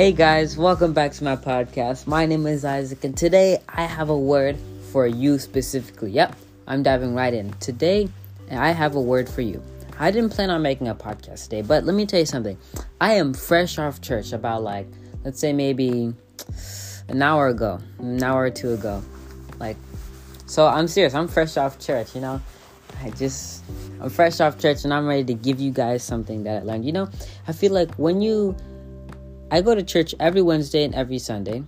Hey guys, welcome back to my podcast. My name is Isaac, and today I have a word for you specifically. Yep, I'm diving right in. Today, I have a word for you. I didn't plan on making a podcast today, but let me tell you something. I am fresh off church about like, let's say maybe an hour ago, an hour or two ago. Like, so I'm serious. I'm fresh off church, you know? I just, I'm fresh off church and I'm ready to give you guys something that I learned. You know, I feel like when you, I go to church every Wednesday and every Sunday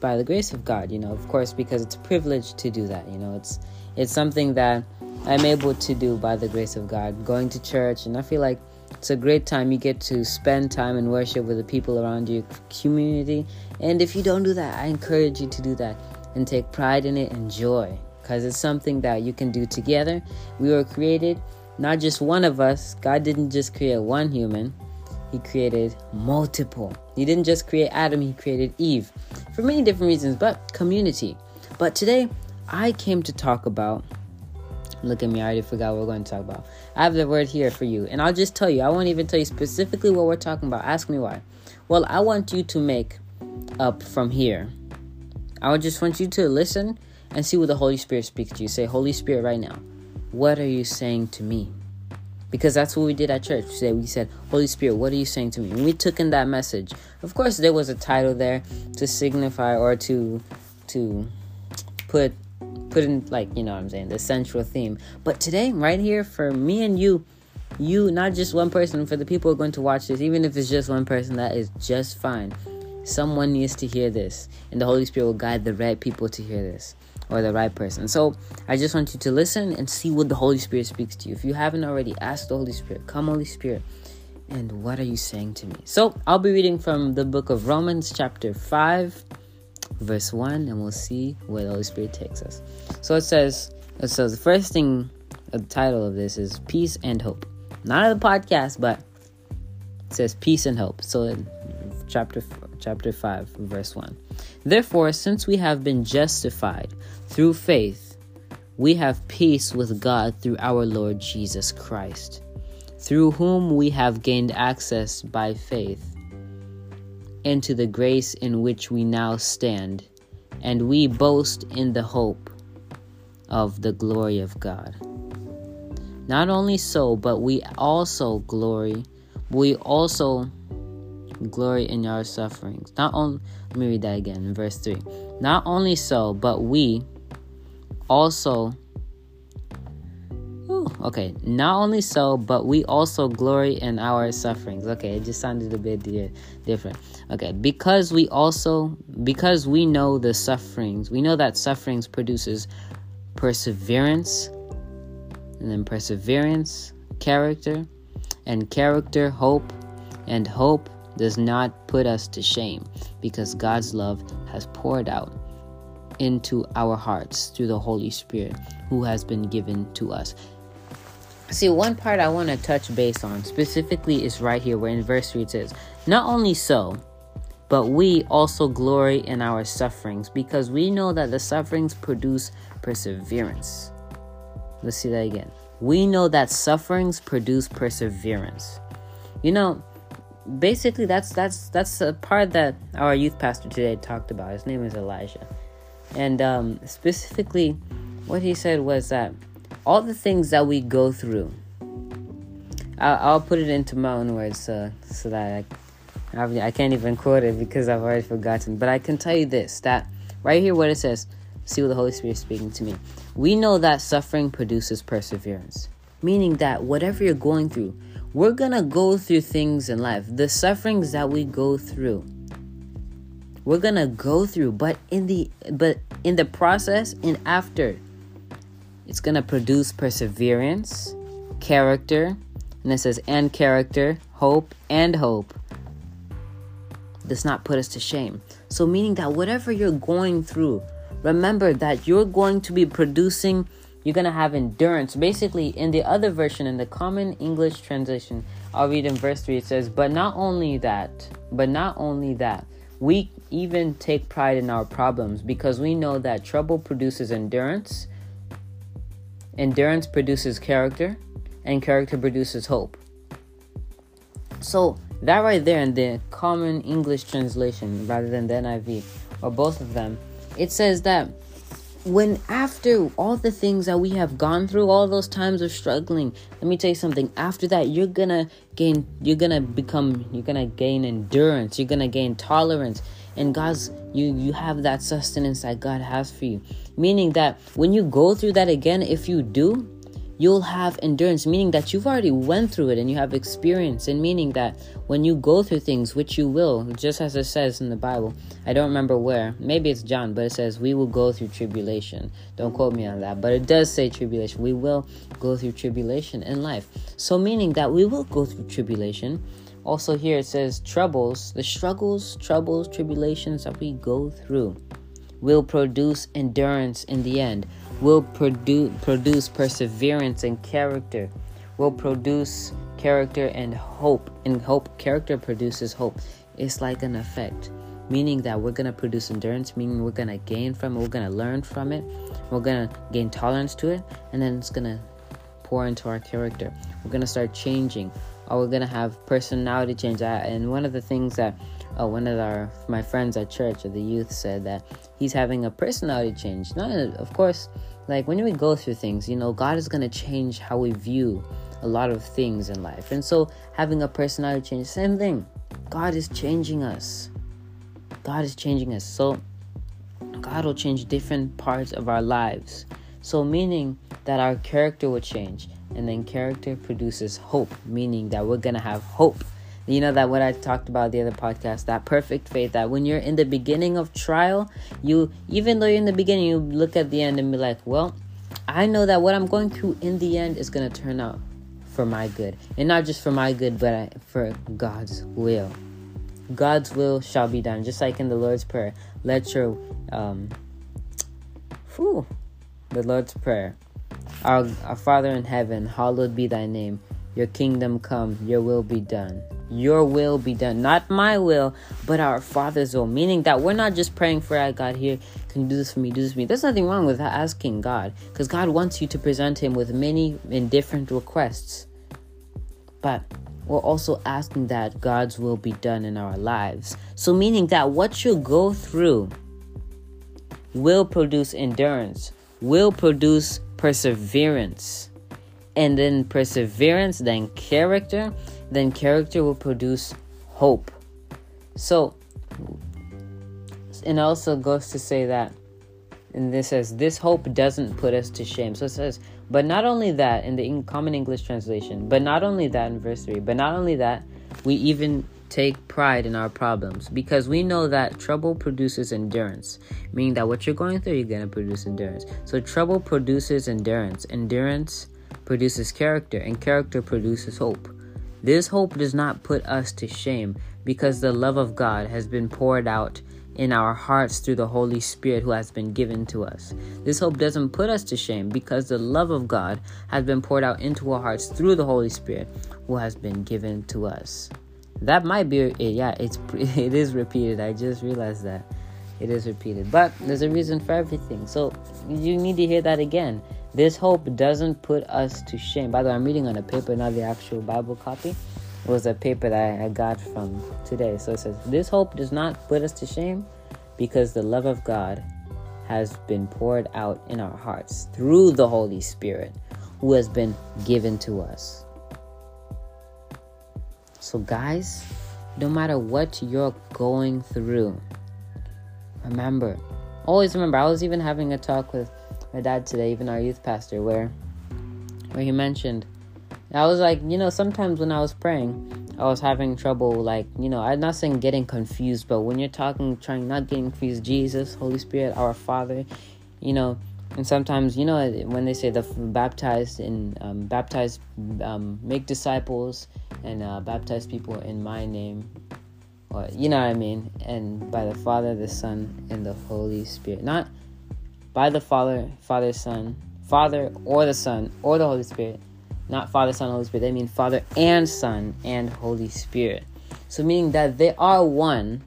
by the grace of God, you know, of course, because it's a privilege to do that. You know, it's it's something that I'm able to do by the grace of God, going to church, and I feel like it's a great time. You get to spend time and worship with the people around your community. And if you don't do that, I encourage you to do that and take pride in it and joy because it's something that you can do together. We were created, not just one of us. God didn't just create one human, he created multiple. He didn't just create Adam, he created Eve for many different reasons, but community. But today, I came to talk about. Look at me, I already forgot what we're going to talk about. I have the word here for you, and I'll just tell you. I won't even tell you specifically what we're talking about. Ask me why. Well, I want you to make up from here. I just want you to listen and see what the Holy Spirit speaks to you. Say, Holy Spirit, right now, what are you saying to me? Because that's what we did at church. Today we said, Holy Spirit, what are you saying to me? And we took in that message. Of course, there was a title there to signify or to to put put in like you know what I'm saying the central theme. But today, right here for me and you, you not just one person. For the people who are going to watch this, even if it's just one person, that is just fine. Someone needs to hear this, and the Holy Spirit will guide the right people to hear this or the right person. So I just want you to listen and see what the Holy Spirit speaks to you. If you haven't already, ask the Holy Spirit, Come, Holy Spirit, and what are you saying to me? So I'll be reading from the book of Romans, chapter 5, verse 1, and we'll see where the Holy Spirit takes us. So it says, says the first thing, uh, the title of this is Peace and Hope. Not of the podcast, but it says peace and hope. So in chapter chapter 5 verse 1. Therefore, since we have been justified through faith, we have peace with God through our Lord Jesus Christ, through whom we have gained access by faith into the grace in which we now stand, and we boast in the hope of the glory of God. Not only so, but we also glory, we also glory in our sufferings. Not only, let me read that again in verse 3. Not only so, but we also, ooh, okay, not only so, but we also glory in our sufferings. Okay, it just sounded a bit different. Okay, because we also, because we know the sufferings, we know that sufferings produces perseverance, and then perseverance, character, and character, hope, and hope, does not put us to shame because God's love has poured out into our hearts through the Holy Spirit who has been given to us. See, one part I want to touch base on specifically is right here where in verse 3 it says, Not only so, but we also glory in our sufferings because we know that the sufferings produce perseverance. Let's see that again. We know that sufferings produce perseverance. You know, basically that's that's that's a part that our youth pastor today talked about. His name is elijah. And um, specifically what he said was that all the things that we go through i'll, I'll put it into my own words uh, so that I, I can't even quote it because i've already forgotten. But i can tell you this that right here what it says see what the holy spirit is speaking to me. We know that suffering produces perseverance meaning that whatever you're going through we're gonna go through things in life, the sufferings that we go through. We're gonna go through, but in the but in the process and after, it's gonna produce perseverance, character, and it says and character, hope, and hope. Does not put us to shame. So meaning that whatever you're going through, remember that you're going to be producing you're going to have endurance. Basically, in the other version, in the common English translation, I'll read in verse 3, it says, But not only that, but not only that, we even take pride in our problems because we know that trouble produces endurance, endurance produces character, and character produces hope. So, That right there in the common English translation rather than the NIV or both of them, it says that when after all the things that we have gone through, all those times of struggling, let me tell you something. After that, you're gonna gain, you're gonna become, you're gonna gain endurance, you're gonna gain tolerance, and God's you you have that sustenance that God has for you. Meaning that when you go through that again, if you do, you'll have endurance meaning that you've already went through it and you have experience and meaning that when you go through things which you will just as it says in the bible i don't remember where maybe it's john but it says we will go through tribulation. Don't quote me on that but it does say tribulation. We will go through tribulation in life. So meaning that we will go through tribulation. Also here it says troubles the struggles troubles tribulations that we go through will produce endurance in the end will produce produce perseverance and character will produce character and hope and hope character produces hope. It's like an effect meaning that we're going to produce endurance meaning we're going to gain from it we're going to learn from it we're going to gain tolerance to it and then it's going to pour into our character. We're going to start changing. Or we're going to have personality change. And one of the things that uh, one of our my friends at church or the youth said that he's having a personality change not of course like when we go through things, you know, God is to change how we view a lot of things in life. And so having a personality change, same thing. God is changing us. God is changing us. So God will change different parts of our lives. So meaning that our character will change. And then character produces hope, meaning that we're to have hope you know that what I talked about the other podcast, that perfect faith that when you're in the beginning of trial, you even though you're in the beginning, you look at the end and be like, well, I know that what I'm going through in the end is going to turn out for my good. And not just for my good, but for God's will. God's will shall be done. Just like in the Lord's Prayer. Let your um whew, the Lord's Prayer. Our, our Father in heaven, hallowed be thy name. Your kingdom come, your will be done your will be done. Not my will, but our Father's will. Meaning that we're not just praying for, ah, God, here, can you do this for me, do this for me. There's nothing wrong with asking God, because God wants you to present Him with many and different requests. But we're also asking that God's will be done in our lives. So, meaning that what you go through will produce endurance, will produce perseverance, and then perseverance, then character, then character will produce hope. So, and also goes to say that, and this says, this hope doesn't put us to shame. So it says, but not only that, in the common English translation, but not only that in verse 3, but not only that, we even take pride in our problems because we know that trouble produces endurance, meaning that what you're going through, you're going to produce endurance. So trouble produces endurance, endurance produces character, and character produces hope. This hope does not put us to shame because the love of God has been poured out in our hearts through the Holy Spirit who has been given to us. This hope doesn't put us to shame because the love of God has been poured out into our hearts through the Holy Spirit who has been given to us. That might be it. yeah, it's it is repeated. I just realized that. It is repeated. But there's a reason for everything. So you need to hear that again. This hope doesn't put us to shame. By the way, I'm reading on a paper, not the actual Bible copy. It was a paper that I got from today. So it says, This hope does not put us to shame because the love of God has been poured out in our hearts through the Holy Spirit who has been given to us. So, guys, no matter what you're going through, remember, always remember, I was even having a talk with my dad today, even our youth pastor, where where he mentioned I was like, you know, sometimes when I was praying, I was having trouble, like, you know, I'm not saying getting confused, but when you're talking, trying not getting confused, Jesus, Holy Spirit, our Father, you know, and sometimes, you know, when they say the baptized and um, baptized, um, make disciples and uh, baptize people in my name, you know what I mean, and by the Father, the Son, and the Holy Spirit, not by the Father, Father, Son, Father or the Son or the Holy Spirit. Not Father, Son, Holy Spirit. They mean Father and Son and Holy Spirit. So meaning that they are one.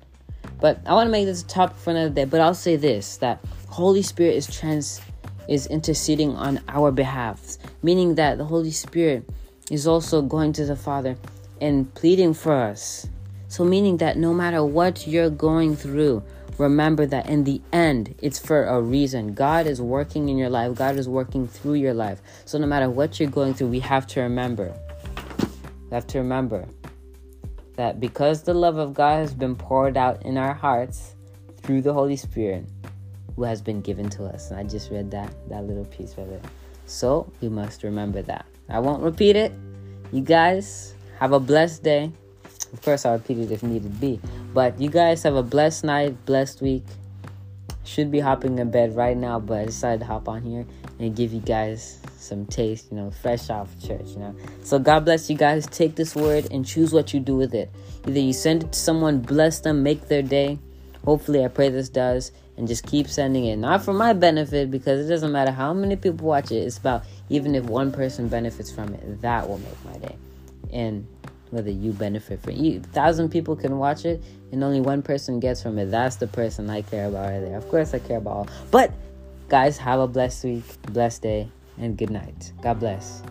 But I want to make this a topic for another day. But I'll say this: that Holy Spirit is trans is interceding on our behalf, meaning that the Holy Spirit is also going to the Father, and pleading for us. So, meaning that no matter what you're going through, remember that in the end, it's for a reason. God is working in your life, God is working through your life. So, no matter what you're going through, we have to remember. We have to remember that because the love of God has been poured out in our hearts through the Holy Spirit, who has been given to us. And I just read that that little piece of it. So we must remember that. I won't repeat it. You guys have a blessed day. Of course, I'll repeat it if needed be. But you guys have a blessed night, blessed week. Should be hopping in bed right now, but I decided to hop on here and give you guys some taste, you know, fresh off church, you know. So God bless you guys. Take this word and choose what you do with it. Either you send it to someone, bless them, make their day. Hopefully, I pray this does, and just keep sending it. Not for my benefit, because it doesn't matter how many people watch it. It's about even if one person benefits from it, that will make my day. And whether you benefit from a thousand people can watch it, and only one person gets from it. That's the person I care about right there. Of course, I care about all. But guys, have a blessed week, blessed day, and good night. God bless.